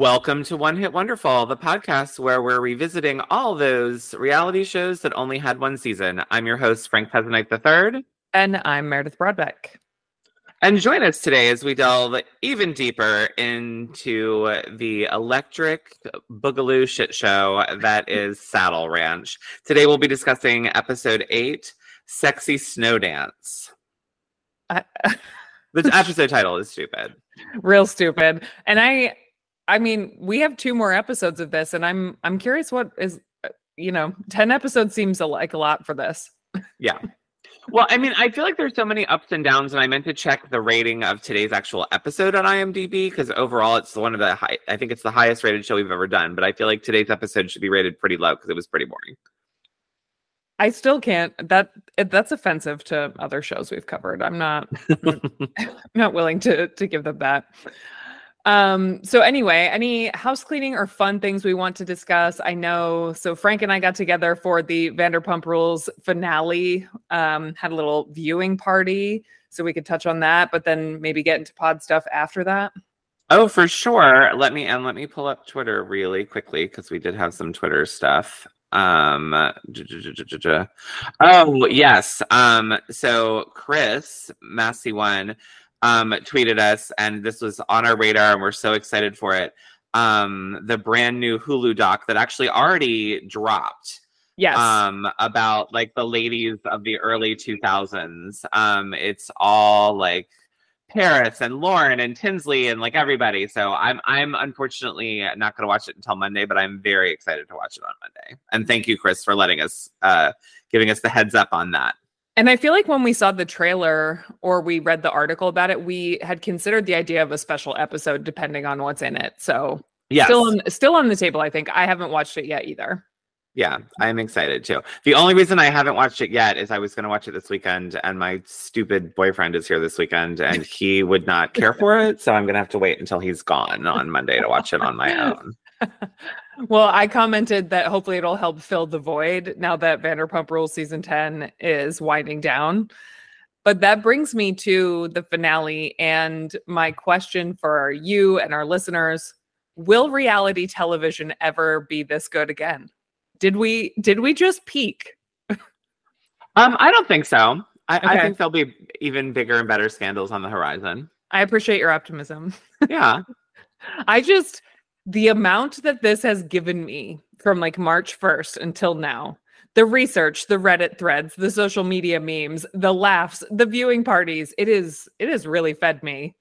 Welcome to One Hit Wonderful, the podcast where we're revisiting all those reality shows that only had one season. I'm your host, Frank Pezzanite III. And I'm Meredith Broadbeck. And join us today as we delve even deeper into the electric boogaloo shit show that is Saddle Ranch. Today we'll be discussing episode eight, Sexy Snow Dance. I, the episode title is stupid. Real stupid. And I I mean, we have two more episodes of this and I'm I'm curious what is uh, you know, 10 episodes seems like a lot for this. Yeah. Well, I mean, I feel like there's so many ups and downs, and I meant to check the rating of today's actual episode on IMDb because overall, it's one of the high. I think it's the highest rated show we've ever done. But I feel like today's episode should be rated pretty low because it was pretty boring. I still can't. That that's offensive to other shows we've covered. I'm not. I'm not willing to to give them that. Um, so anyway, any house cleaning or fun things we want to discuss? I know so Frank and I got together for the Vanderpump Rules finale, um, had a little viewing party, so we could touch on that, but then maybe get into pod stuff after that. Oh, for sure. Let me and let me pull up Twitter really quickly because we did have some Twitter stuff. Um oh yes. Um so Chris Massey one um, tweeted us, and this was on our radar, and we're so excited for it. Um, the brand new Hulu doc that actually already dropped. Yes. Um, about like the ladies of the early 2000s. Um, it's all like Paris and Lauren and Tinsley and like everybody. So I'm I'm unfortunately not going to watch it until Monday, but I'm very excited to watch it on Monday. And thank you, Chris, for letting us uh, giving us the heads up on that. And I feel like when we saw the trailer or we read the article about it, we had considered the idea of a special episode depending on what's in it. So yeah, still on, still on the table. I think I haven't watched it yet either. Yeah, I'm excited too. The only reason I haven't watched it yet is I was going to watch it this weekend, and my stupid boyfriend is here this weekend, and he would not care for it. So I'm going to have to wait until he's gone on Monday to watch it on my own. Well, I commented that hopefully it'll help fill the void now that Vanderpump Rules season 10 is winding down. But that brings me to the finale and my question for you and our listeners, will reality television ever be this good again? Did we did we just peak? um, I don't think so. I, okay. I think there'll be even bigger and better scandals on the horizon. I appreciate your optimism. Yeah. I just the amount that this has given me from like March 1st until now the research the reddit threads the social media memes the laughs the viewing parties it is it has really fed me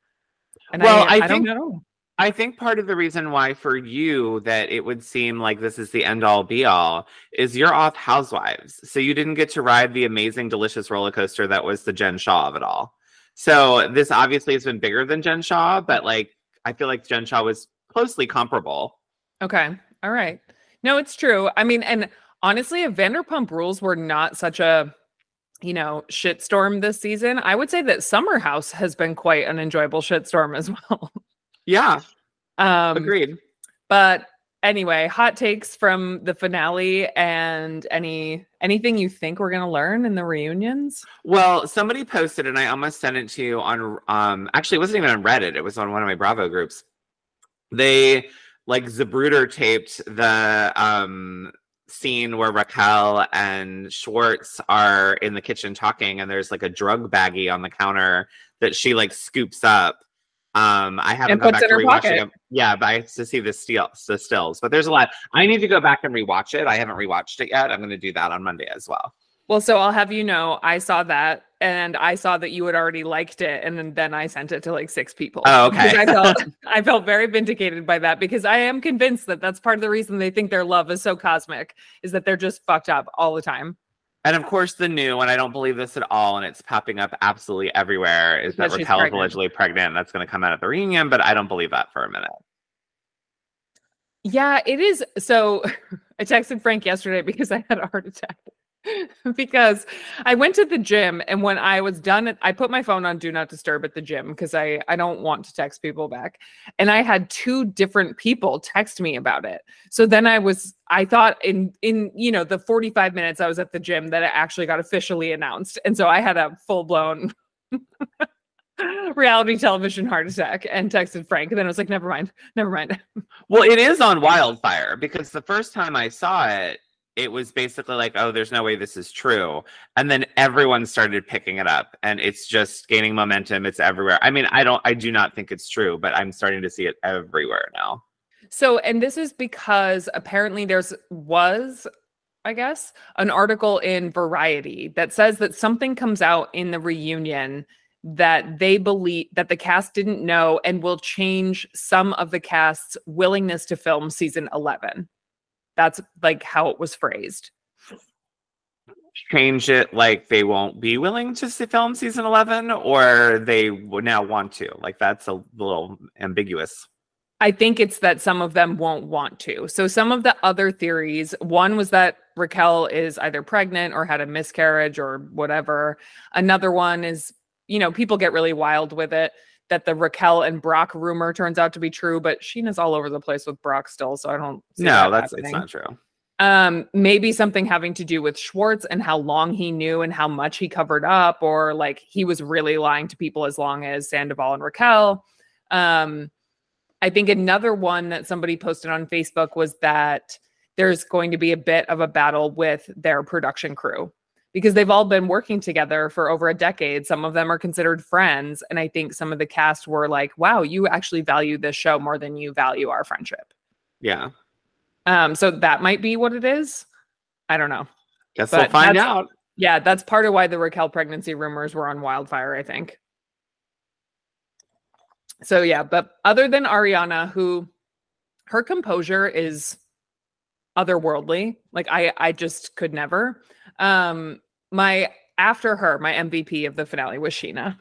and well i, I, I think know. i think part of the reason why for you that it would seem like this is the end all be all is you're off housewives so you didn't get to ride the amazing delicious roller coaster that was the jen Shah of it all so this obviously has been bigger than jen Shah, but like i feel like jen Shah was closely comparable. Okay. All right. No, it's true. I mean, and honestly, if Vanderpump rules were not such a, you know, shitstorm this season, I would say that Summer House has been quite an enjoyable shitstorm as well. Yeah. Um, Agreed. But anyway, hot takes from the finale and any anything you think we're gonna learn in the reunions? Well, somebody posted and I almost sent it to you on um actually it wasn't even on Reddit, it was on one of my Bravo groups they like Zapruder taped the um scene where Raquel and Schwartz are in the kitchen talking, and there's like a drug baggie on the counter that she like scoops up. Um, I haven't gone back to rewatching it. Yeah, but I have to see the still the stills. But there's a lot. I need to go back and rewatch it. I haven't rewatched it yet. I'm going to do that on Monday as well. Well, so I'll have you know, I saw that and I saw that you had already liked it, and then, I sent it to like six people. Oh, okay. I felt I felt very vindicated by that because I am convinced that that's part of the reason they think their love is so cosmic is that they're just fucked up all the time. And of course, the new, and I don't believe this at all, and it's popping up absolutely everywhere, is that, that Raquel is allegedly pregnant. And that's going to come out at the reunion, but I don't believe that for a minute. Yeah, it is. So I texted Frank yesterday because I had a heart attack. because I went to the gym and when I was done, I put my phone on do not disturb at the gym because I I don't want to text people back. And I had two different people text me about it. So then I was I thought in in you know the 45 minutes I was at the gym that it actually got officially announced. And so I had a full blown reality television heart attack and texted Frank. And then I was like, never mind, never mind. Well, it is on Wildfire because the first time I saw it, it was basically like, oh, there's no way this is true. And then everyone started picking it up and it's just gaining momentum. It's everywhere. I mean, I don't, I do not think it's true, but I'm starting to see it everywhere now. So, and this is because apparently there's was, I guess, an article in Variety that says that something comes out in the reunion that they believe that the cast didn't know and will change some of the cast's willingness to film season 11. That's like how it was phrased. Change it like they won't be willing to film season 11 or they now want to. Like that's a little ambiguous. I think it's that some of them won't want to. So some of the other theories, one was that Raquel is either pregnant or had a miscarriage or whatever. Another one is you know, people get really wild with it that the Raquel and Brock rumor turns out to be true, but Scheana's all over the place with Brock still, so I don't. no, that that's happening. it's not true. Um, maybe something having to do with Schwartz and how long he knew and how much he covered up, or like he was really lying to people as long as Sandoval and Raquel. Um, I think another one that somebody posted on Facebook was that there's going to be a bit of a battle with their production crew because they've all been working together for over a decade. Some of them are considered friends. And I think some of the cast were like, wow, you actually value this show more than you value our friendship. Yeah. Um, so that might be what it is. I don't know. Guess but we'll find out. Yeah, that's part of why the Raquel pregnancy rumors were on wildfire, I think. So yeah, but other than Ariana, who her composure is otherworldly, like I I just could never. Um, my after her, my MVP of the finale was Scheana.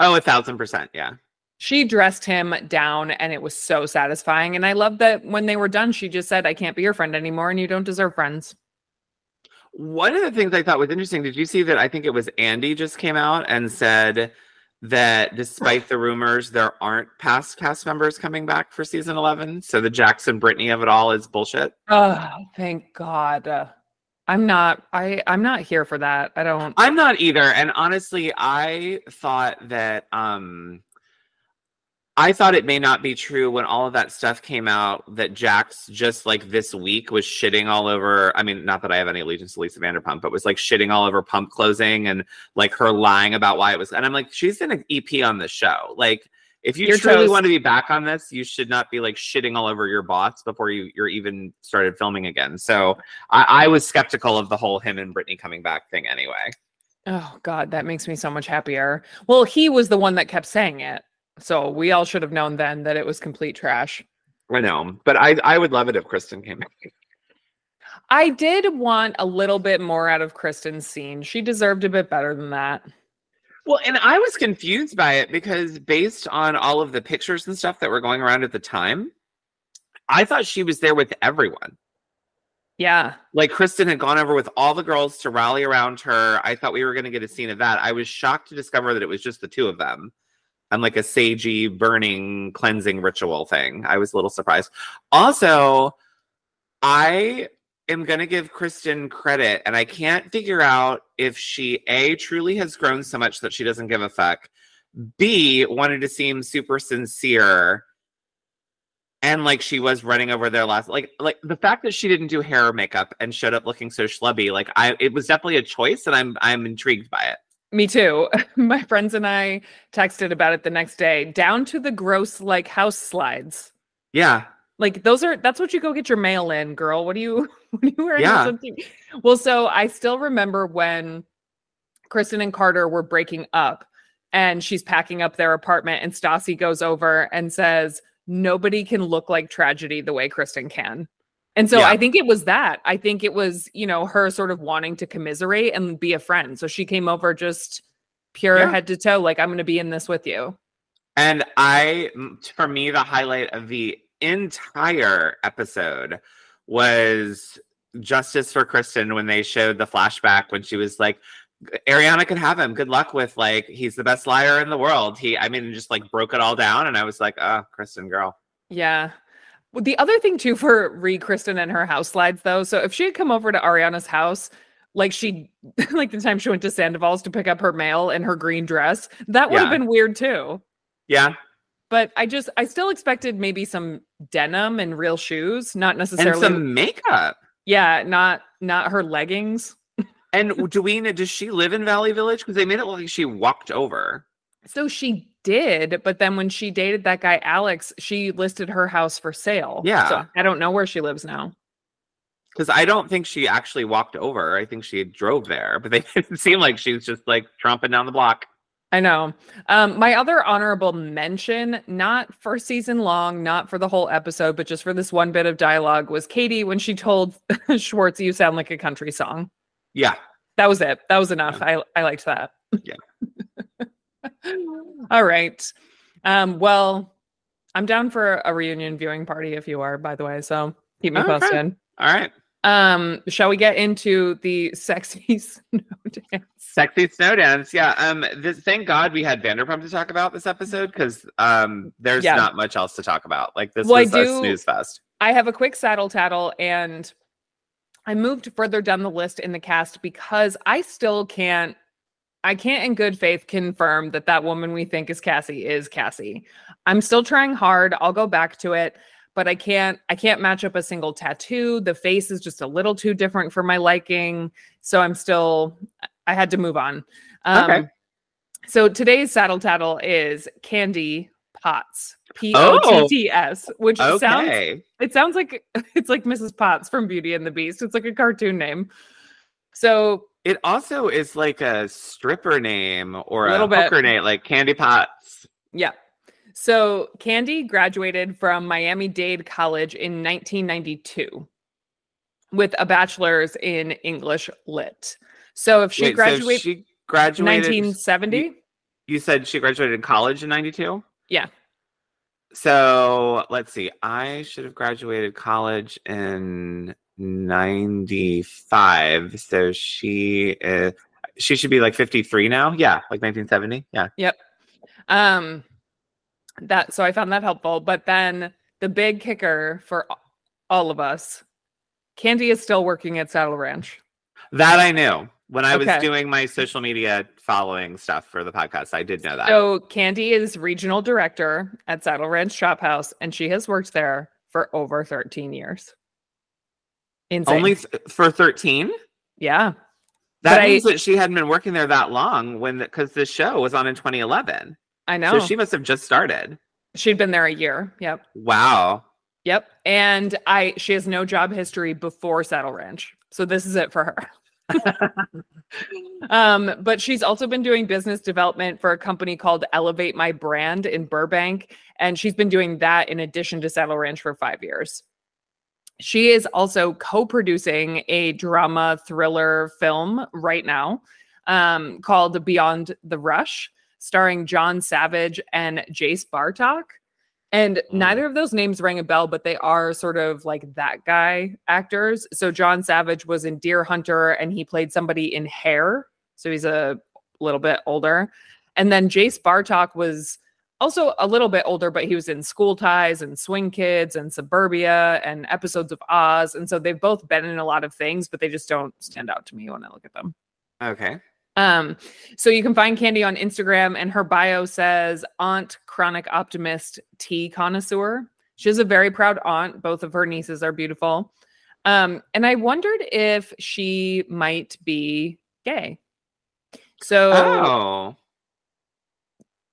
Oh, a thousand percent, yeah. She dressed him down and it was so satisfying. And I love that when they were done, she just said, I can't be your friend anymore and you don't deserve friends. One of the things I thought was interesting, did you see that? I think it was Andy just came out and said that despite the rumors, there aren't past cast members coming back for season 11. So the Jackson Brittany of it all is bullshit. Oh, thank God. I'm not I I'm not here for that. I don't I'm not either. And honestly, I thought that um I thought it may not be true when all of that stuff came out that Jax just like this week was shitting all over. I mean, not that I have any allegiance to Lisa Vanderpump, but was like shitting all over pump closing and like her lying about why it was. And I'm like, she's in an EP on the show. Like, if you truly want to be back on this, you should not be like shitting all over your bots before you you're even started filming again. So I, I was skeptical of the whole him and Brittany coming back thing anyway. Oh God, that makes me so much happier. Well, he was the one that kept saying it. So we all should have known then that it was complete trash. I know, but I I would love it if Kristen came back. I did want a little bit more out of Kristen's scene. She deserved a bit better than that. Well, and I was confused by it because based on all of the pictures and stuff that were going around at the time, I thought she was there with everyone. Yeah. Like Kristen had gone over with all the girls to rally around her. I thought we were going to get a scene of that. I was shocked to discover that it was just the two of them and like a sagey burning cleansing ritual thing. I was a little surprised. Also, I am going to give Kristen credit, and I can't figure out if she A, truly has grown so much that she doesn't give a fuck, B, wanted to seem super sincere. And like she was running over their last, like, like the fact that she didn't do hair or makeup and showed up looking so schlubby, like I, it was definitely a choice, and I'm, I'm intrigued by it. Me too. My friends and I texted about it the next day, down to the gross like house slides. Yeah, like those are that's what you go get your mail in, girl. What do you what are you wearing? Yeah. Well, so I still remember when Kristen and Carter were breaking up and she's packing up their apartment and Stassi goes over and says, Nobody can look like tragedy the way Kristen can. And so yeah. I think it was that. I think it was, you know, her sort of wanting to commiserate and be a friend. So she came over just pure yeah. head to toe, like, I'm going to be in this with you. And I, for me, the highlight of the entire episode was justice for Kristen when they showed the flashback when she was like, Ariana could have him. Good luck with like he's the best liar in the world. He, I mean, just like broke it all down, and I was like, oh, Kristen, girl. Yeah. Well, the other thing too for Re Kristen and her house slides though. So if she had come over to Ariana's house, like she like the time she went to Sandoval's to pick up her mail in her green dress. That would have been weird too. Yeah. But I just I still expected maybe some denim and real shoes, not necessarily And some makeup. yeah, not not her leggings. And do we know, does she live in Valley Village? Because they made it look like she walked over. So she did, but then when she dated that guy Alex, she listed her house for sale. Yeah. So I don't know where she lives now. Because I don't think she actually walked over. I think she drove there, but they didn't seem like she was just like tromping down the block. I know. Um, my other honorable mention, not for season long, not for the whole episode, but just for this one bit of dialogue, was Katie when she told Schwartz, "You sound like a country song." Yeah. That was it. That was enough. I I liked that. Yeah. All right. Um, well, I'm down for a reunion viewing party if you are, by the way. So keep me Okay. posted. All right. Um, shall we get into the sexy snow dance? Sexy snow dance. Yeah. Um. This, thank God we had Vanderpump to talk about this episode because um there's Yeah. not much else to talk about. Like this Well, was a do- snooze fest. I have a quick saddle tattle and I moved further down the list in the cast because I still can't I can't in good faith confirm that that woman we think is Kassie is Kassie. I'm still trying hard. I'll go back to it, but I can't I can't match up a single tattoo. The face is just a little too different for my liking, so I'm still I had to move on. Um Okay. so today's saddle tattle is Candy Potts. P O T T S, which sounds Okay. it sounds like it's like Mrs. Potts from Beauty and the Beast. It's like a cartoon name. So It also is like a stripper name or a, bit. hooker name, like Candy Potts. yeah. So Candy graduated from Miami Dade College in 1992 with a bachelor's in English Lit. So if she Wait, so graduated she graduated. 1970, You said she graduated college in '92. Yeah. So let's see. I should have graduated college in '95. So she is. She should be like 53 now. Yeah, like 1970. Yeah. Yep. Um that so I found that helpful, but then the big kicker for all of us, Candy is still working at Saddle Ranch. That I knew when I was doing my social media following stuff for the podcast. I did know that. So Candy is regional director at Saddle Ranch Chop House, and she has worked there for over 13 years. Insane. Only th- for 13. yeah. That But I- means that she hadn't been working there that long when because the show was on in 2011. I know. So she must have just started. She'd been there a year. Yep. Wow. Yep. And I she has no job history before Saddle Ranch. So this is it for her. um, but she's also been doing business development for a company called Elevate My Brand in Burbank. And she's been doing that in addition to Saddle Ranch for five years. She is also co-producing a drama thriller film right now um, called Beyond the Rush, starring John Savage and Jayce Bartok. And Mm. neither of those names rang a bell, but they are sort of like that guy actors. So John Savage was in Deer Hunter and he played somebody in Hair. So he's a little bit older. And then Jayce Bartok was also a little bit older, but he was in School Ties and Swing Kids and Suburbia and episodes of Oz. And so they've both been in a lot of things, but they just don't stand out to me when I look at them. Okay. Um, so you can find Candy on Instagram, and her bio says Aunt Chronic Optimist Tea Connoisseur. She is a very proud aunt. Both of her nieces are beautiful. Um, and I wondered if she might be gay. So Oh.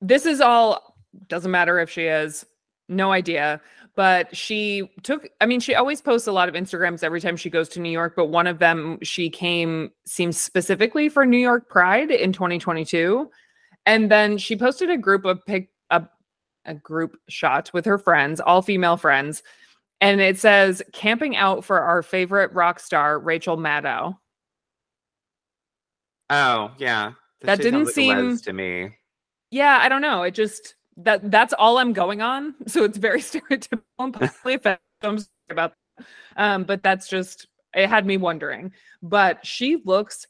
this is all doesn't matter if she is no idea but she took i mean she always posts a lot of instagrams every time she goes to new york but one of them she came seems specifically for new york pride in 2022 and then she posted a group of pic a, a group shot with her friends all female friends and it says camping out for our favorite rock star rachel maddow Oh, yeah. That shit didn't sounds like a Les seem- to me. Yeah, I don't know. It just that that's all I'm going on. So it's very stereotypical and possibly offensive. I'm sorry about that. Um, but that's just it had me wondering. But she looks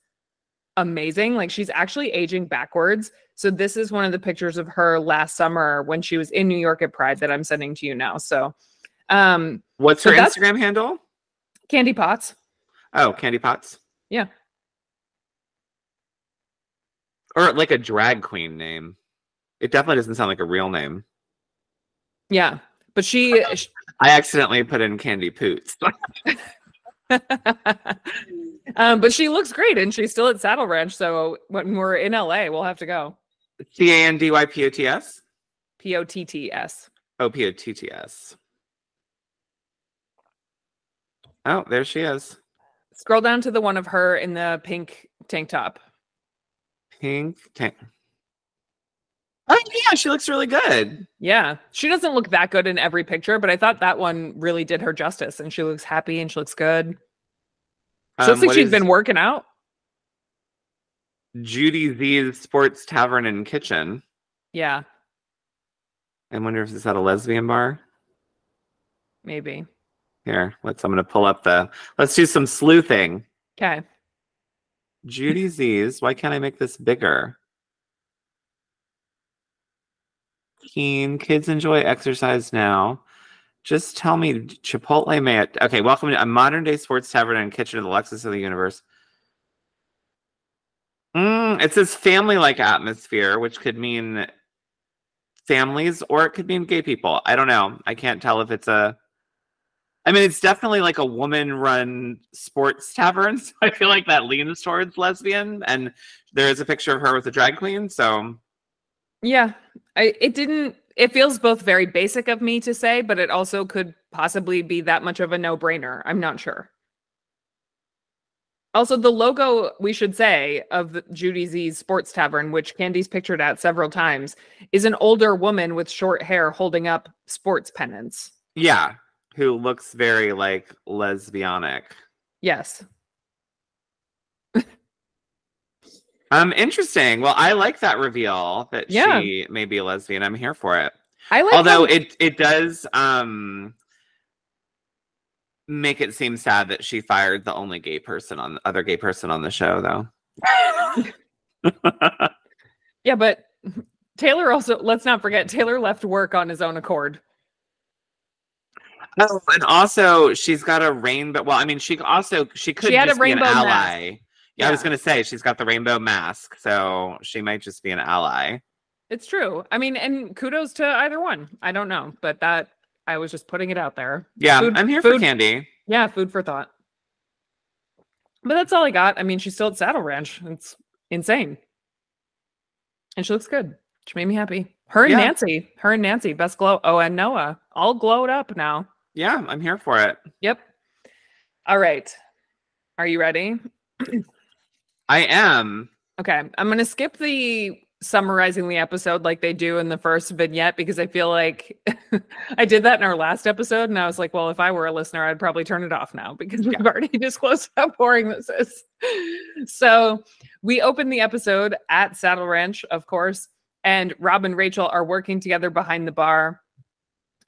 amazing. Like she's actually aging backwards. So this is one of the pictures of her last summer when she was in New York at Pride that I'm sending to you now. So um What's her Instagram handle? Candy Potts. Oh, Candy Potts. Yeah. Or like a drag queen name. It definitely doesn't sound like a real name. Yeah. But she, sh- I accidentally put in Candy Poots. um, but she looks great and she's still at Saddle Ranch. So when we're in LA, we'll have to go. C A N D Y P O T S? P O T T S. Oh, P O T T S. Oh, there she is. Scroll down to the one of her in the pink tank top. Pink tank. Oh, yeah, she looks really good. Yeah. She doesn't look that good in every picture, but I thought that one really did her justice and she looks happy and she looks good. She Um, looks like she's been working out. Judy Z's Sports Tavern and Kitchen. Yeah, I wonder if it's at a lesbian bar. maybe. Here, let's. I'm gonna pull up the. Let's do some sleuthing. Okay. Judy Z's. Why can't I make this bigger? Keen kids enjoy exercise now. Just tell me Chipotle may. Okay, welcome to a modern day sports tavern and kitchen of the Lexus of the universe. Mm, it says family like atmosphere, which could mean families or it could mean gay people. I don't know. I can't tell if it's a. I mean, it's definitely like a woman run sports tavern. So I feel like that leans towards lesbian. And there is a picture of her with a drag queen. So Yeah. I it didn't it feels both very basic of me to say, but it also could possibly be that much of a no-brainer. I'm not sure. Also, the logo, we should say, of Judy Z's Sports Tavern, which Candy's pictured at several times, is an older woman with short hair holding up sports pennants. yeah, who looks very like lesbianic. Yes. Um, interesting. Well, I like that reveal that Yeah. she may be a lesbian. I'm here for it. I like Although how- it it does um make it seem sad that she fired the only gay person on other gay person on the show though. Yeah, but Taylor also let's not forget Taylor left work on his own accord. Oh, and also she's got a rainbow. Well, I mean, she also she could She had a just be an rainbow mask. Yeah, I was gonna say she's got the rainbow mask, so she might just be an ally. It's true. I mean, and kudos to either one. I don't know, but that I was just putting it out there. Yeah, Food- I'm here for food- Candy. Yeah, food for thought. But that's all I got. I mean, she's still at Saddle Ranch. It's insane. And she looks good. She made me happy. Her and Yeah. Nancy, her and Nancy, best glow. Oh, and Noah, all glowed up now. Yeah, I'm here for it. Yep. All right. Are you ready? I am. Okay. I'm going to skip the summarizing the episode like they do in the first vignette because I feel like I did that in our last episode. And I was like, well, if I were a listener, I'd probably turn it off now because we've already disclosed how boring this is. So we open the episode at Saddle Ranch, of course, and Rob and Rachel are working together behind the bar.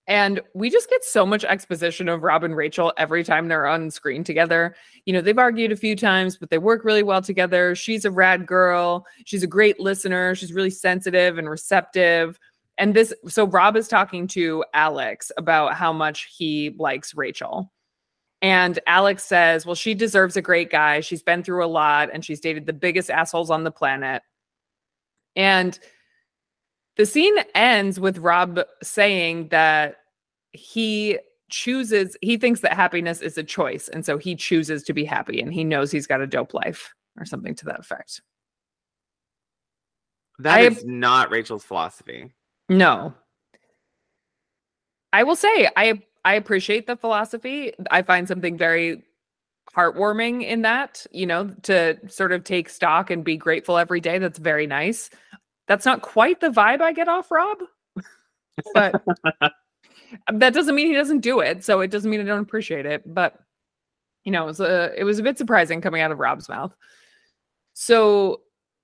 And we just get so much exposition of Rob and Rachel every time they're on screen together you know, they've argued a few times, but they work really well together. She's a rad girl. She's a great listener. She's really sensitive and receptive. And this, so Rob is talking to Alex about how much he likes Rachel. And Alex says, well, she deserves a great guy. She's been through a lot and she's dated the biggest assholes on the planet. And the scene ends with Rob saying that he chooses he thinks that happiness is a choice and so he chooses to be happy and he knows he's got a dope life or something to that effect. That I- is not Rachel's philosophy. no. I will say i i appreciate the philosophy. I find something very heartwarming in that you know to sort of take stock and be grateful every day that's very nice that's not quite the vibe i get off rob but that doesn't mean he doesn't do it so it doesn't mean i don't appreciate it but you know it was a it was a bit surprising coming out of rob's mouth so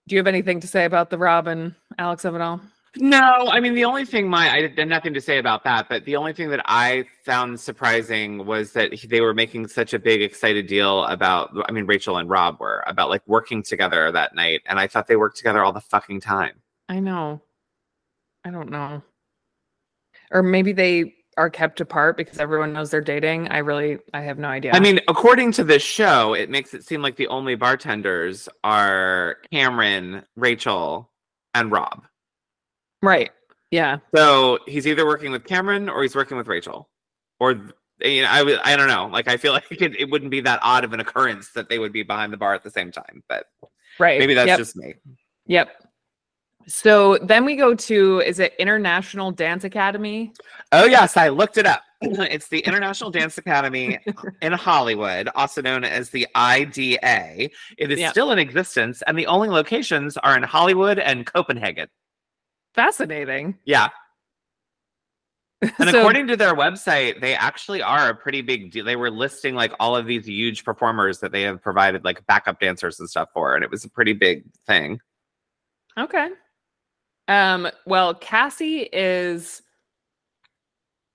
do you have anything to say about the rob and alex of it all No, I mean the only thing my I had nothing to say about that, but the only thing that I found surprising was that they were making such a big excited deal about I mean Rachel and Rob were about like working together that night and I thought they worked together all the fucking time. I know i don't know or maybe they are kept apart because everyone knows they're dating. I really I have no idea. I mean, according to this show, it makes it seem like the only bartenders are Cameron, Rachel, and Rob. right. Yeah. So he's either working with Cameron or he's working with Rachel, or you know, I I don't know. Like I feel like it, it wouldn't be that odd of an occurrence that they would be behind the bar at the same time. But Right. maybe that's yep. just me. Yep. So then we go to is it International Dance Academy? Oh yes, I looked it up. It's the International Dance Academy in Hollywood, also known as the IDA. It is Yeah. still in existence, and the only locations are in Hollywood and Copenhagen. Fascinating. Yeah, and So- according to their website, they actually are a pretty big deal. They were listing like all of these huge performers that they have provided like backup dancers and stuff for, and it was a pretty big thing. Okay. Um, well, Kassie is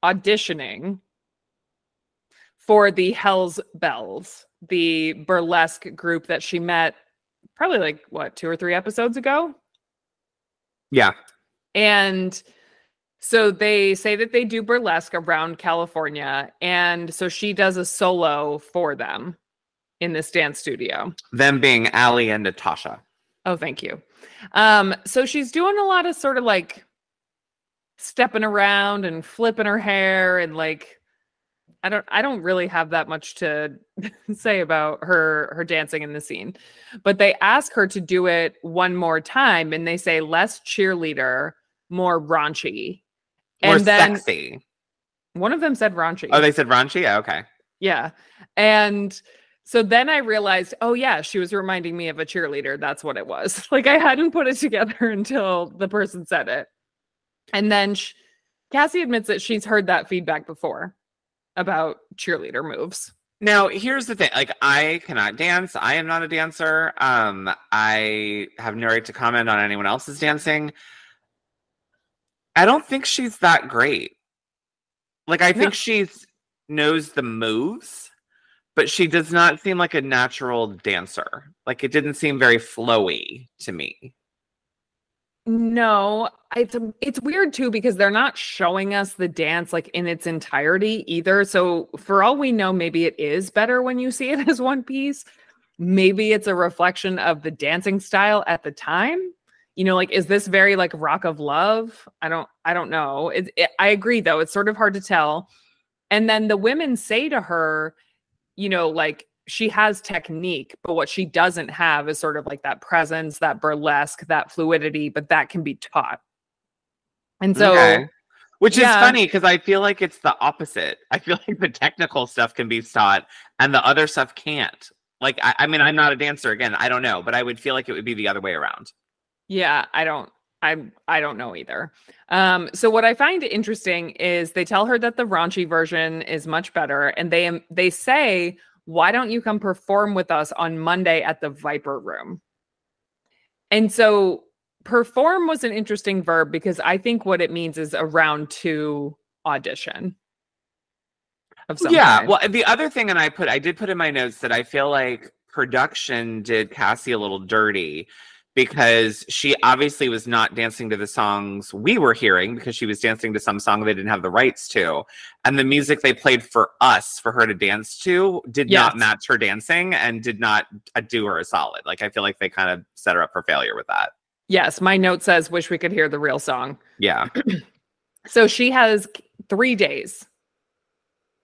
auditioning for the Hells Bells, the burlesque group that she met probably like what, two or three episodes ago. Yeah, And so they say that they do burlesque around California. And so she does a solo for them in this dance studio. them being Allie and Natasha. Oh, thank you. Um, so she's doing a lot of sort of like stepping around and flipping her hair and like I don't I don't really have that much to say about her her dancing in the scene. But they ask her to do it one more time and they say less cheerleader, more raunchy. More And then sexy. one of them said raunchy. Oh, they said raunchy. Yeah, okay. Yeah. And so then I realized, oh, yeah, she was reminding me of a cheerleader. That's what it was. Like I hadn't put it together until the person said it. And then sh- Kassie admits that she's heard that feedback before about cheerleader moves. Now, here's the thing. Like, I cannot dance. I am not a dancer. Um, I have no right to comment on anyone else's dancing. I don't think she's that great. Like, I No. think she's knows the moves, but she does not seem like a natural dancer. Like, it didn't seem very flowy to me. No, it's it's weird too because they're not showing us the dance like in its entirety either. So for all we know, maybe it is better when you see it as one piece. Maybe it's a reflection of the dancing style at the time. You know, like is this very like Rock of Love? I don't I don't know. It, it, I agree though. It's sort of hard to tell. And then the women say to her, you know, like she has technique, but what she doesn't have is sort of like that presence, that burlesque, that fluidity, but that can be taught. And so, Okay. Which is funny because I feel like it's the opposite. I feel like the technical stuff can be taught and the other stuff can't. Like, I, I mean, I'm not a dancer again. I don't know, but I would feel like it would be the other way around. yeah, I don't I I don't know either. Um so what I find interesting is they tell her that the raunchy version is much better and they they say, "Why don't you come perform with us on Monday at the Viper Room?" And so perform was an interesting verb because I think what it means is a round 2 audition. Of some yeah. kind. Well, the other thing, and I put, I did put in my notes that I feel like production did Kassie a little dirty because she obviously was not dancing to the songs we were hearing because she was dancing to some song they didn't have the rights to. And the music they played for us for her to dance to did not match her dancing and did not uh, do her a solid. Like, I feel like they kind of set her up for failure with that. Yes, my note says wish we could hear the real song. Yeah. So she has three days.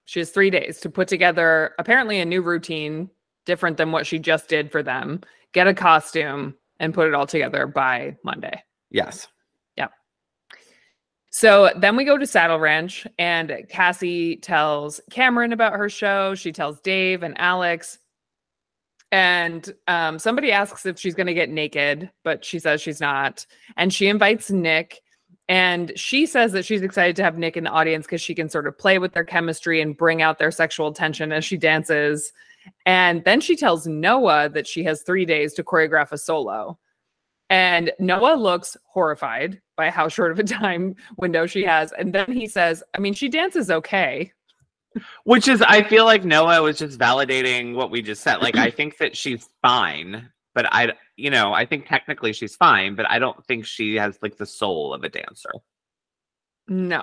She has three days to put together apparently a new routine, different than what she just did for them, get a costume, and put it all together by Monday. Yes. Yep. So then we go to Saddle Ranch, and Kassie tells Cameron about her show. She tells Dave and Alex. And um, somebody asks if she's going to get naked, but she says she's not. And she invites Nick. And she says that she's excited to have Nick in the audience because she can sort of play with their chemistry and bring out their sexual tension as she dances. And then she tells Noah that she has three days to choreograph a solo. And Noah looks horrified by how short of a time window she has. And then he says, I mean, she dances okay. Which is, I feel like Noah was just validating what we just said. Like, I think that she's fine, but I, you know, I think technically she's fine, but I don't think she has like the soul of a dancer. No,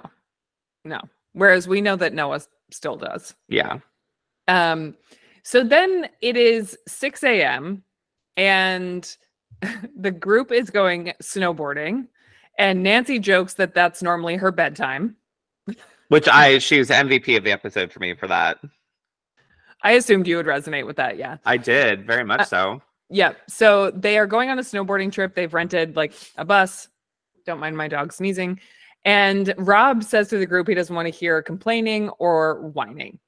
no. Whereas we know that Noah still does. Yeah. Um, so then it is 6 a.m. and the group is going snowboarding, and Nancy jokes that that's normally her bedtime. Which I she was MVP of the episode for me for that. I assumed you would resonate with that. Yeah. I did very much Uh, so. Yeah. So they are going on a snowboarding trip. They've rented like a bus. Don't mind my dog sneezing. And Rob says to the group he doesn't want to hear complaining or whining.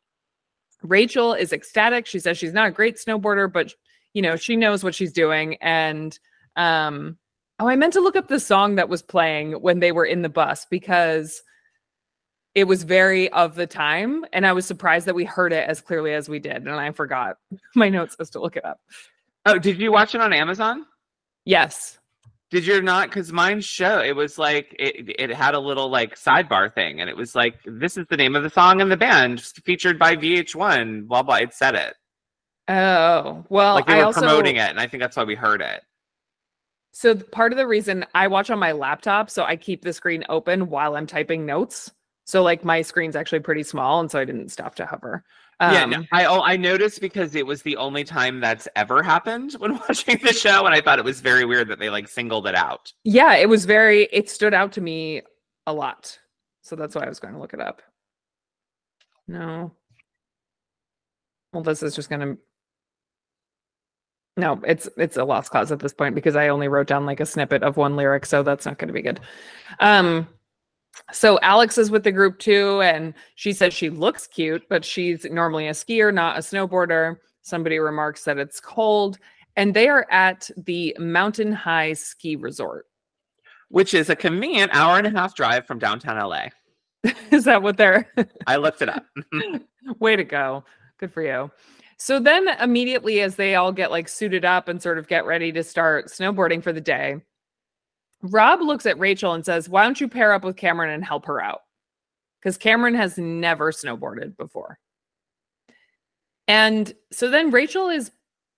Rachel is ecstatic. She says she's not a great snowboarder, but you know, she knows what she's doing. And um, oh, I meant to look up the song that was playing when they were in the bus because it was very of the time. And I was surprised that we heard it as clearly as we did. And I forgot my notes was to look it up. Oh, did you watch it on Amazon? Yes. Did you not? Because mine show it was like it, it had a little like sidebar thing, and it was like this is the name of the song and the band featured by VH1. Blah blah. It said it Oh, well, like they I were also promoting it, and I think that's why we heard it. So part of the reason I watch on my laptop, so I keep the screen open while I'm typing notes. So like my screen's actually pretty small, and so I didn't stop to hover. Um, yeah, no, I oh, I noticed because it was the only time that's ever happened when watching the show, and I thought it was very weird that they like singled it out. yeah, it was very. It stood out to me a lot, so that's why I was going to look it up. No. Well, this is just going to. No, it's it's a lost cause at this point because I only wrote down like a snippet of one lyric, so that's not going to be good. Um, so Alex is with the group too, and she says she looks cute, but she's normally a skier, not a snowboarder. Somebody remarks that it's cold, and they are at the Mountain High Ski Resort. Which is a convenient hour and a half drive from downtown LA. is that what they're? I looked it up. Way to go. Good for you. So then immediately as they all get like suited up and sort of get ready to start snowboarding for the day, Rob looks at Rachel and says, "Why don't you pair up with Cameron and help her out?" Cuz Cameron has never snowboarded before. And so then Rachel is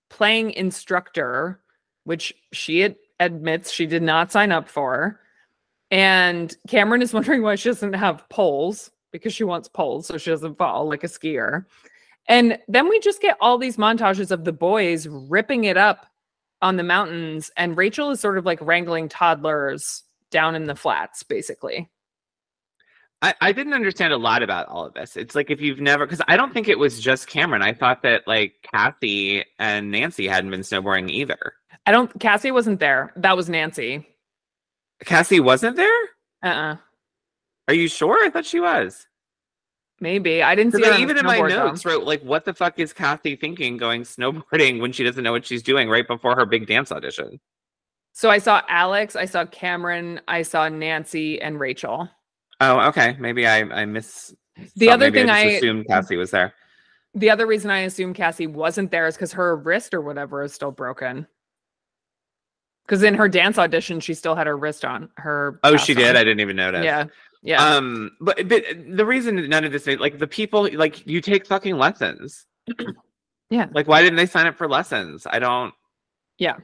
playing instructor, which she ad- admits she did not sign up for. And Cameron is wondering why she doesn't have poles because she wants poles so she doesn't fall like a skier. And then we just get all these montages of the boys ripping it up on the mountains. And Rachel is sort of like wrangling toddlers down in the flats, basically. I, I didn't understand a lot about all of this. It's like if you've never, because I don't think it was just Cameron. I thought that like Kassie and Nancy hadn't been snowboarding either. I don't, Kassie wasn't there. That was Nancy. Kassie wasn't there? Uh uh Are you sure? I thought she was. Maybe. I didn't see Because even in my snowboard, though. notes wrote like, what the fuck is Kassie thinking going snowboarding when she doesn't know what she's doing right before her big dance audition? So I saw Alex, I saw Cameron, I saw Nancy and Rachel. Oh, okay. Maybe I I miss. The other thing I, I, assumed Kassie was there. the other reason I assume Kassie wasn't there is because her wrist or whatever is still broken. Because in her dance audition, she still had her wrist on her. Oh, she did. I didn't even notice. Yeah, yeah. Um, but but the reason none of this made like the people like you take fucking lessons. Yeah. Like why didn't they sign up for lessons? I don't. Yeah.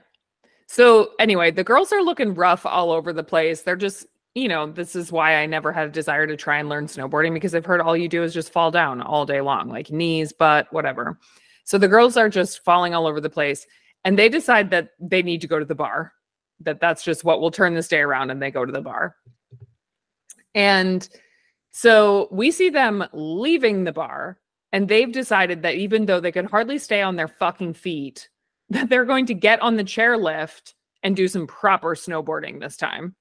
So anyway, the girls are looking rough all over the place. They're just, you know, this is why I never had a desire to try and learn snowboarding because I've heard all you do is just fall down all day long, like knees, butt, whatever. So the girls are just falling all over the place and they decide that they need to go to the bar. That that's just what will turn this day around and they go to the bar. And so we see them leaving the bar and they've decided that even though they could hardly stay on their fucking feet, that they're going to get on the chairlift and do some proper snowboarding this time.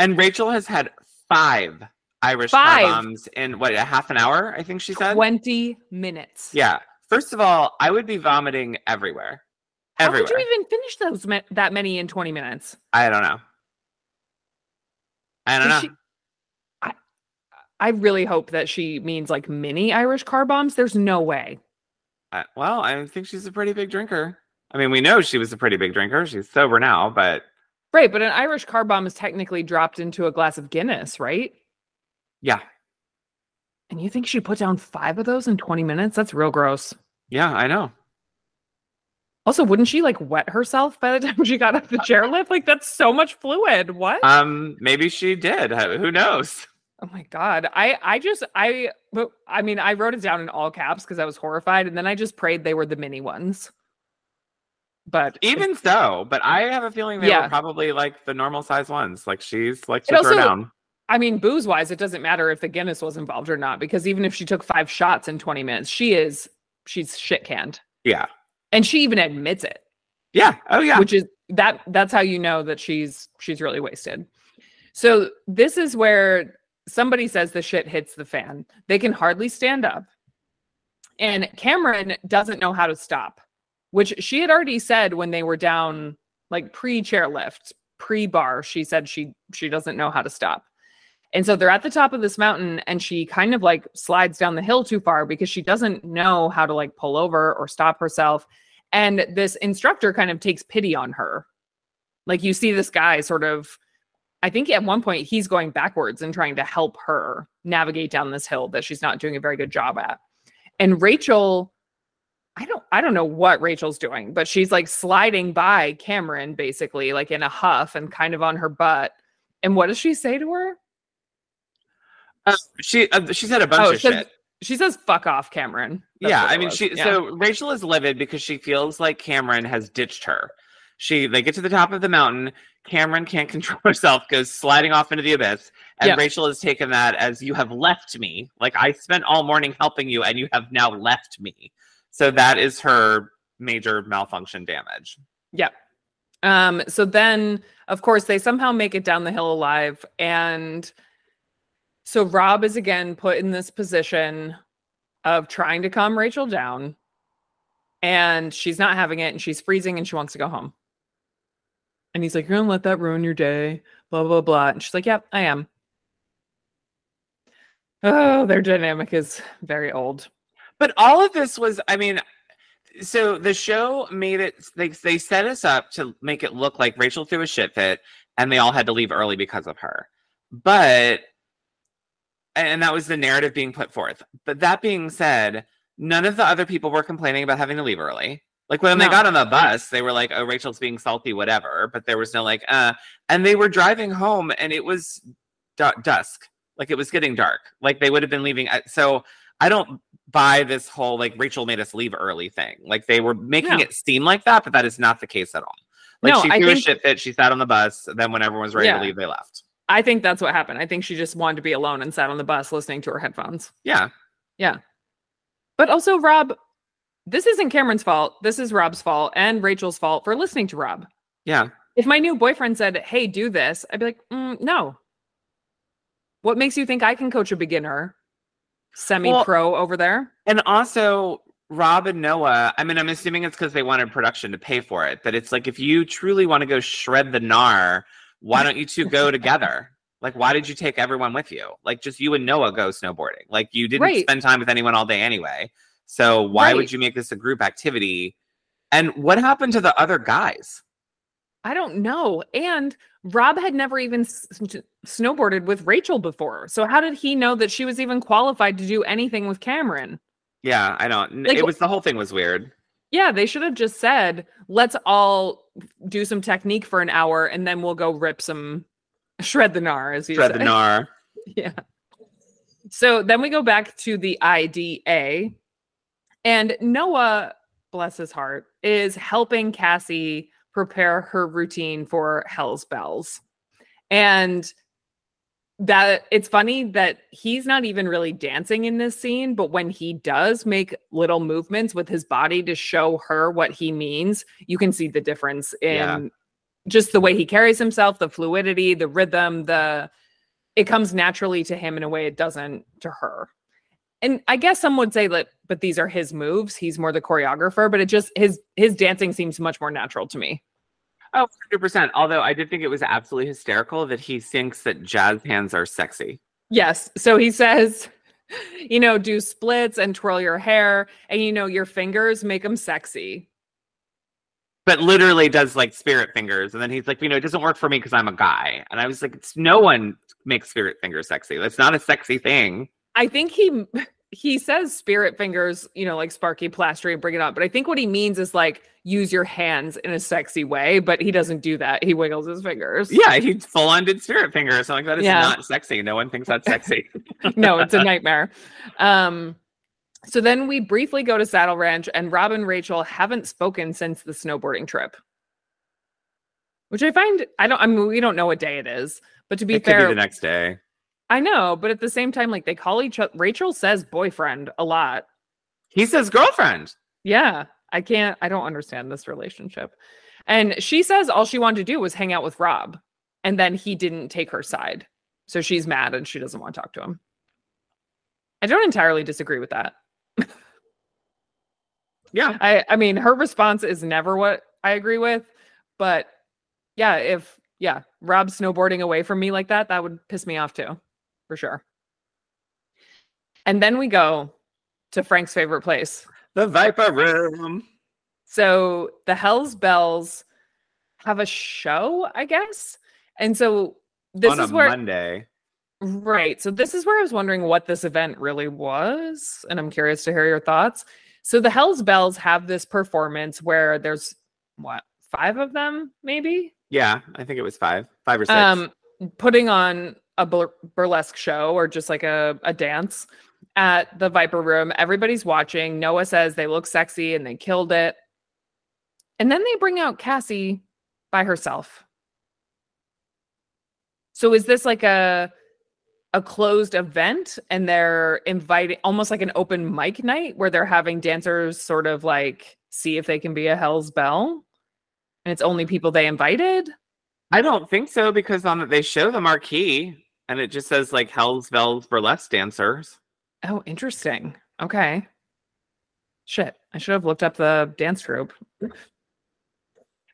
And Rachel has had five Irish Five. bombs in what a half an hour. I think she said. 20 minutes. Yeah. First of all, I would be vomiting everywhere. How everywhere. could you even finish those that many in 20 minutes? I don't know. I don't Did know. she- I really hope that she means like mini Irish car bombs. There's no way. I- well, I think she's a pretty big drinker. I mean, we know she was a pretty big drinker. She's sober now, but Right, but an Irish car bomb is technically dropped into a glass of Guinness, right? yeah, And you think she put down five of those in 20 minutes? That's real gross. yeah, I know. Also, wouldn't she like wet herself by the time she got up the chairlift? Like that's so much fluid. What? Um, maybe she did. Who knows? Oh my god. I I just I but I mean I wrote it down in all caps because I was horrified and then I just prayed they were the mini ones. But Even so, but I have a feeling they Yeah. were probably like the normal size ones. Like she's like to throw also- down. I mean booze wise it doesn't matter if the Guinness was involved or not because even if she took 5 shots in 20 minutes she is she's shit canned. Yeah. And she even admits it. Yeah. Oh yeah. which is that that's how you know that she's she's really wasted so this is where somebody says the shit hits the fan. They can hardly stand up. And cameron doesn't know how to stop which she had already said when they were down like pre chairlift pre bar she said she she doesn't know how to stop. And so they're at the top of this mountain and she kind of like slides down the hill too far because she doesn't know how to like pull over or stop herself. And this instructor kind of takes pity on her. Like you see this guy sort of i think at one point he's going backwards and trying to help her navigate down this hill that she's not doing a very good job at and rachel i don't i don't know what rachel's doing but she's like sliding by cameron basically like in a huff and kind of on her butt and what does she say to her Uh, she uh, she said a bunch Oh, of says- shit. she says fuck off cameron That's yeah, I mean was. she Yeah. so Rachel is livid because she feels like Cameron has ditched her. She they get to the top of the mountain, Cameron can't control herself, goes sliding off into the abyss, and Yeah. Rachel has taken that as you have left me. Like I spent all morning helping you and you have now left me. So that is her major malfunction damage. Yep. Um, so then, of course, they somehow make it down the hill alive. And so Rob is again put in this position of trying to calm Rachel down. And she's not having it and she's freezing and she wants to go home. And he's like, You're gonna let that ruin your day, blah, blah, blah. And she's like, Yep, I am. Oh, their dynamic is very old. But all of this was, I mean, so the show made it. They they set us up to make it look like Rachel threw a shit fit, and they all had to leave early because of her. But and that was the narrative being put forth. But that being said, none of the other people were complaining about having to leave early. Like when they got on the bus, they were like, "Oh, Rachel's being salty, whatever." But there was no like, "uh." And they were driving home, and it was du- dusk. Like it was getting dark. Like they would have been leaving. At, so I don't buy this whole like Rachel made us leave early thing. Like they were making No. it seem like that, but that is not the case at all. Like No, she threw a shit fit. She sat on the bus. Then when everyone was ready Yeah. to leave, they left. I think that's what happened. I think she just wanted to be alone and sat on the bus listening to her headphones. Yeah. Yeah. But also, Rob, this isn't Cameron's fault. This is Rob's fault and Rachel's fault for listening to Rob. Yeah. If my new boyfriend said, Hey, do this, I'd be like, mm, No. What makes you think I can coach a beginner? Semi pro over there? And also, Rob and Noah, I mean, I'm assuming it's because they wanted production to pay for it, but it's like if you truly want to go shred the gnar, why don't you two go together? Like, why did you take everyone with you? Like, just you and Noah go snowboarding. Like, you didn't Right. spend time with anyone all day anyway. So, why Right. would you make this a group activity? And what happened to the other guys? I don't know. And Rob had never even s- snowboarded with Rachel before. So, how did he know that she was even qualified to do anything with Cameron? Yeah, I don't. Like, it was the whole thing was weird. Yeah, they should have just said, let's all do some technique for an hour and then we'll go rip some shred the gnar, as you Shred say. the gnar. yeah. So then we go back to the IDA, and Noah, bless his heart, is helping Kassie prepare her routine for Hell's Bells. And that it's funny that he's not even really dancing in this scene, but when he does make little movements with his body to show her what he means, you can see the difference in Yeah. just the way he carries himself, the fluidity, the rhythm, the it comes naturally to him in a way it doesn't to her. And I guess some would say that, but these are his moves. He's more the choreographer, but it just his his dancing seems much more natural to me. Oh, 100%. Although I did think it was absolutely hysterical that he thinks that jazz hands are sexy. Yes. So he says, you know, do splits and twirl your hair, and you know, your fingers make them sexy. But literally does like spirit fingers. And then he's like, you know, it doesn't work for me because I'm a guy. And I was like, it's no one makes spirit fingers sexy. That's not a sexy thing. I think he he says spirit fingers, you know, like Sparky Polastri and bring it up. But I think what he means is like use your hands in a sexy way, but he doesn't do that. He wiggles his fingers. Yeah, he full on did spirit fingers. So like that is Yeah. not sexy. No one thinks that's sexy. no, it's a nightmare. Um, so then we briefly go to Saddle Ranch, and Rob and Rachel haven't spoken since the snowboarding trip. Which I find I don't I mean we don't know what day it is, but to be it fair, be the next day. I know, but at the same time, like they call each other Rachel says boyfriend a lot. He says girlfriend. Yeah, I can't, I don't understand this relationship. And she says all she wanted to do was hang out with Rob, and then he didn't take her side. So she's mad and she doesn't want to talk to him. I don't entirely disagree with that. Yeah. I, I mean, her response is never what I agree with, but yeah, if yeah, Rob snowboarding away from me like that, that would piss me off too, for sure. And then we go to Frank's favorite place, The Viper Room. So the Hell's Bells have a show, I guess. And so this on is a where Monday. right. So this is where I was wondering what this event really was, and I'm curious to hear your thoughts. So the Hell's Bells have this performance where there's what, five of them maybe? Yeah, I think it was five, five or six. Um putting on a bur- burlesque show or just like a, a dance at the Viper Room. Everybody's watching. Noah says they look sexy and they killed it. And then they bring out Kassie by herself. So is this like a a closed event and they're inviting almost like an open mic night where they're having dancers sort of like see if they can be a Hell's Bell? And it's only people they invited? I don't think so because on the, they show the marquee and it just says like Hell's Bells burlesque dancers. Oh, interesting. Okay. Shit. I should have looked up the dance group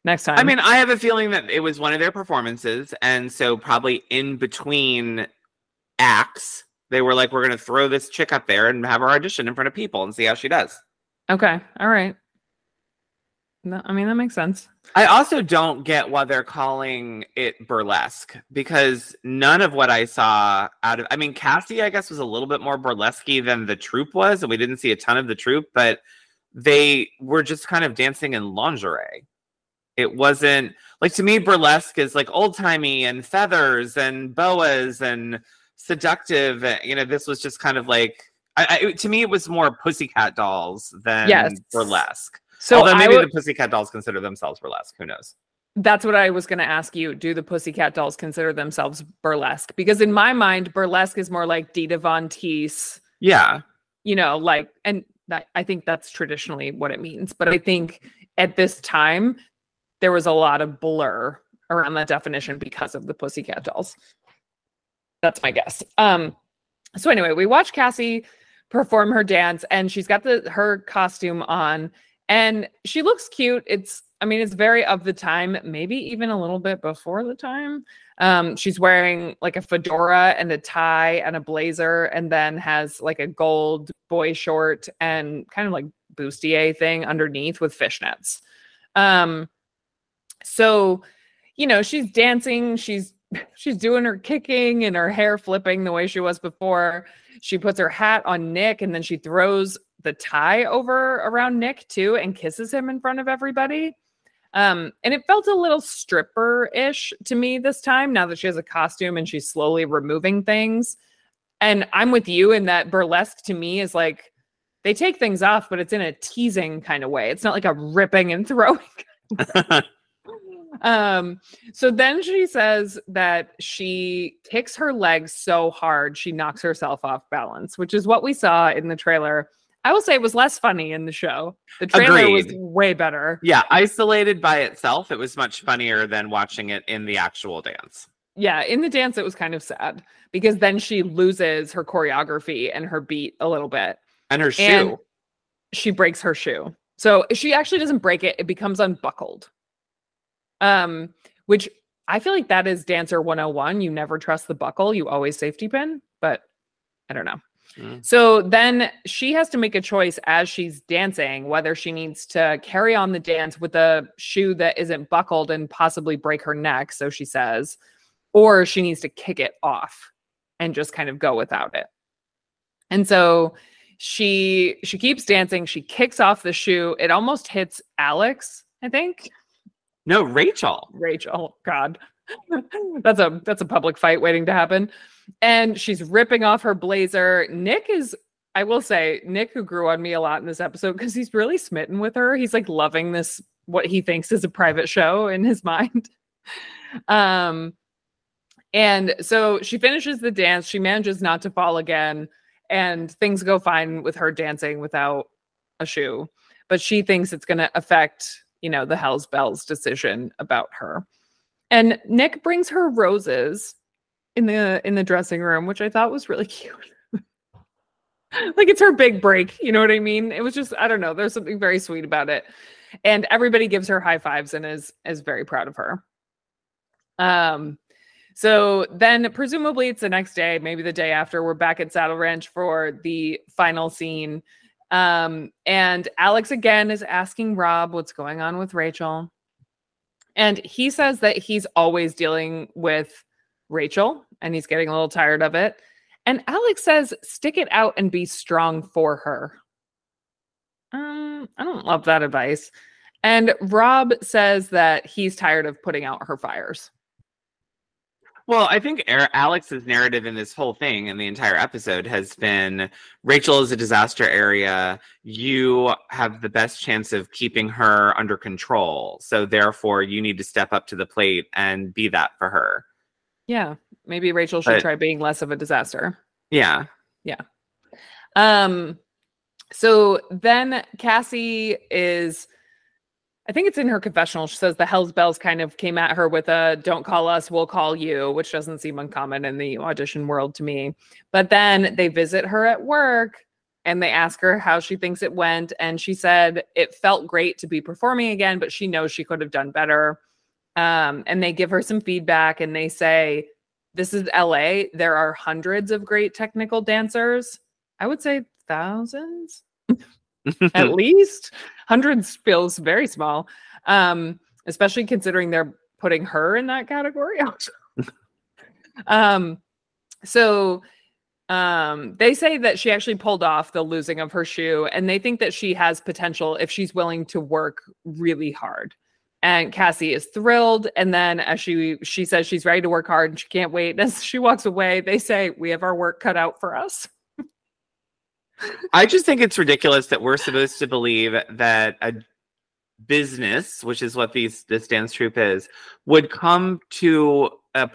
Next time. I mean, I have a feeling that it was one of their performances, and so probably in between acts, they were like, "We're going to throw this chick up there and have her audition in front of people and see how she does." okay. All right. No, I mean, that makes sense. I also don't get why they're calling it burlesque because none of what I saw out of I mean Kassie I guess was a little bit more burlesque than the troupe was and we didn't see a ton of the troupe but they were just kind of dancing in lingerie. It wasn't like to me burlesque is like old-timey and feathers and boas and seductive eh, you know this was just kind of like I, I, to me it was more pussycat dolls than Yes. burlesque. So Although maybe would- the pussycat dolls consider themselves burlesque, who knows? that's what I was going to ask you. Do the Pussycat Dolls consider themselves burlesque? Because in my mind, burlesque is more like Dita Von Teese, Yeah. you know, like, and that, I think that's traditionally what it means. But I think at this time, there was a lot of blur around that definition because of the Pussycat Dolls. That's my guess. Um, so anyway, we watch Kassie perform her dance, and she's got the her costume on, and she looks cute. It's, I mean, it's very of the time, maybe even a little bit before the time. Um, she's wearing like a fedora and a tie and a blazer, and then has like a gold boy short and kind of like bustier thing underneath with fishnets. Um, so you know, she's dancing, she's she's doing her kicking and her hair flipping the way she was before. She puts her hat on Nick and then she throws the tie over around Nick too and kisses him in front of everybody. Um, and it felt a little stripper-ish to me this time now that she has a costume and she's slowly removing things. And I'm with you in that burlesque to me is like they take things off, but it's in a teasing kind of way. It's not like a ripping and throwing um so then she says that she kicks her legs so hard she knocks herself off balance which is what we saw in the trailer i will say it was less funny in the show the trailer was way better yeah, isolated by itself, it was much funnier than watching it in the actual dance. yeah in the dance it was kind of sad because then she loses her choreography and her beat a little bit And her shoe. And- she breaks her shoe. So she actually doesn't break it, it becomes unbuckled. Um, which I feel like that is dancer 101. You never trust the buckle, you always safety pin, but I don't know. Mm. So then she has to make a choice as she's dancing whether she needs to carry on the dance with a shoe that isn't buckled and possibly break her neck, so she says, or she needs to kick it off and just kind of go without it. And so she she keeps dancing. She kicks off the shoe. It almost hits Alex, I think. No, Rachel. Rachel, God. that's a that's a public fight waiting to happen. And she's ripping off her blazer. Nick is I will say, Nick, who grew on me a lot in this episode because he's really smitten with her. He's like loving this, what he thinks is a private show in his mind. um, and so she finishes the dance. She manages not to fall again, and things go fine with her dancing without a shoe. But she thinks it's going to affect, you know, the Hell's Bells decision about her. And Nick brings her roses in the in the dressing room, which I thought was really cute like it's her big break. You know what I mean? It was just, I don't know. There's something very sweet about it. And everybody gives her high fives and is is very proud of her. Um, so then presumably it's the next day, maybe the day after, we're back at Saddle Ranch for the final scene. Um, and Alex again is asking Rob what's going on with Rachel. And he says that he's always dealing with Rachel and he's getting a little tired of it. And Alex says, stick it out and be strong for her. Um, I don't love that advice. And Rob says that he's tired of putting out her fires. Well, I think Alex's narrative in this whole thing and the entire episode has been Rachel is a disaster area. You have the best chance of keeping her under control. So, therefore, you need to step up to the plate and be that for her. Yeah. Maybe Rachel should but, try being less of a disaster. Yeah. Yeah. Um so then Kassie is I think it's in her confessional. She says the Hell's Bells kind of came at her with a don't call us, we'll call you, which doesn't seem uncommon in the audition world to me. But then they visit her at work and they ask her how she thinks it went. And she said it felt great to be performing again, but she knows she could have done better. Um, and they give her some feedback and they say, this is LA. There are hundreds of great technical dancers. I would say thousands at least. Hundreds feels very small, um, especially considering they're putting her in that category. um, so um, they say that she actually pulled off the losing of her shoe, and they think that she has potential if she's willing to work really hard and Kassie is thrilled. And then as she she says she's ready to work hard and she can't wait. As she walks away, they say, We have our work cut out for us. I just think it's ridiculous that we're supposed to believe that a business, which is what these this dance troupe is, would come to a,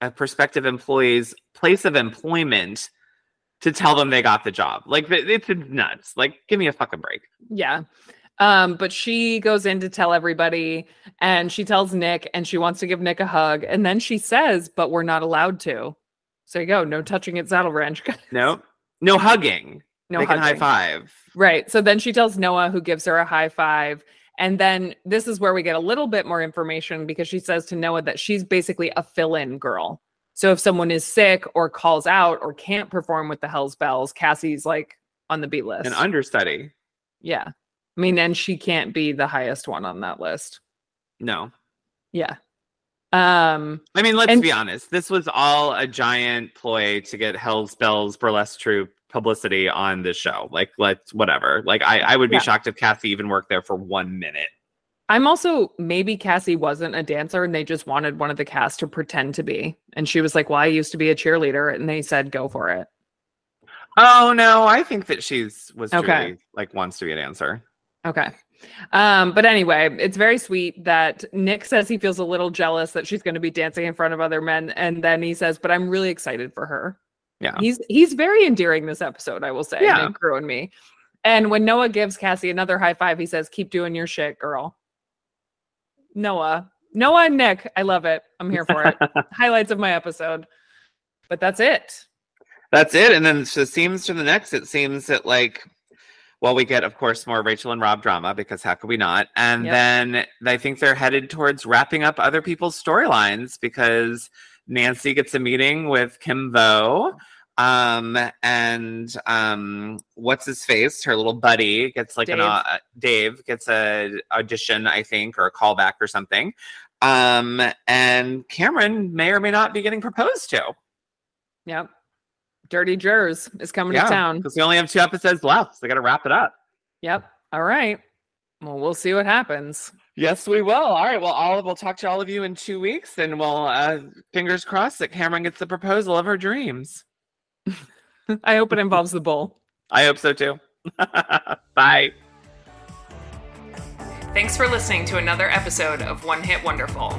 a prospective employee's place of employment to tell them they got the job. Like it's nuts. Like give me a fucking break. Yeah. Um, but she goes in to tell everybody and she tells Nick and she wants to give Nick a hug. And then she says, but we're not allowed to. So you go, no touching at Saddle Ranch. no, no hugging. No Making hugging. high five. Right. So then she tells Noah, who gives her a high five. And then this is where we get a little bit more information because she says to Noah that she's basically a fill in girl. So if someone is sick or calls out or can't perform with the Hells Bells, Kassie's like on the beat list. An understudy. Yeah. I mean, and she can't be the highest one on that list. No. Yeah. Um I mean, let's and- be honest. This was all a giant ploy to get Hell's Bells burlesque troupe publicity on this show. Like, let's whatever. Like, I I would be yeah. shocked if Kassie even worked there for one minute. I'm also maybe Kassie wasn't a dancer and they just wanted one of the cast to pretend to be. And she was like, Well, I used to be a cheerleader. And they said, Go for it. Oh no, I think that she's was okay. Truly, like wants to be a dancer. Okay. Um, but anyway, it's very sweet that Nick says he feels a little jealous that she's going to be dancing in front of other men, and then he says, "But I'm really excited for her." Yeah, he's he's very endearing this episode. I will say, yeah, Nick Crew and me. And when Noah gives Kassie another high five, he says, "Keep doing your shit, girl." Noah, Noah and Nick, I love it. I'm here for it. Highlights of my episode. But that's it. That's it. And then it seems to the next, it seems that like well, we get, of course, more Rachel and Rob drama because how could we not? And yep. then I think they're headed towards wrapping up other people's storylines because Nancy gets a meeting with Kim Vo. Um, and um, what's his face? Her little buddy gets like Dave. an uh, Dave gets a audition, I think, or a callback or something. Um, and Cameron may or may not be getting proposed to. Yep Dirty Jers is coming to town. Because we only have two episodes left. So they got to wrap it up. Yep. All right. Well, we'll see what happens. Yes, we will. All right. Well, all we'll talk to all of you in two weeks, and we'll uh, fingers crossed that Cameron gets the proposal of her dreams. I hope it involves the bull. I hope so too. Bye. Thanks for listening to another episode of One Hit Wonderful.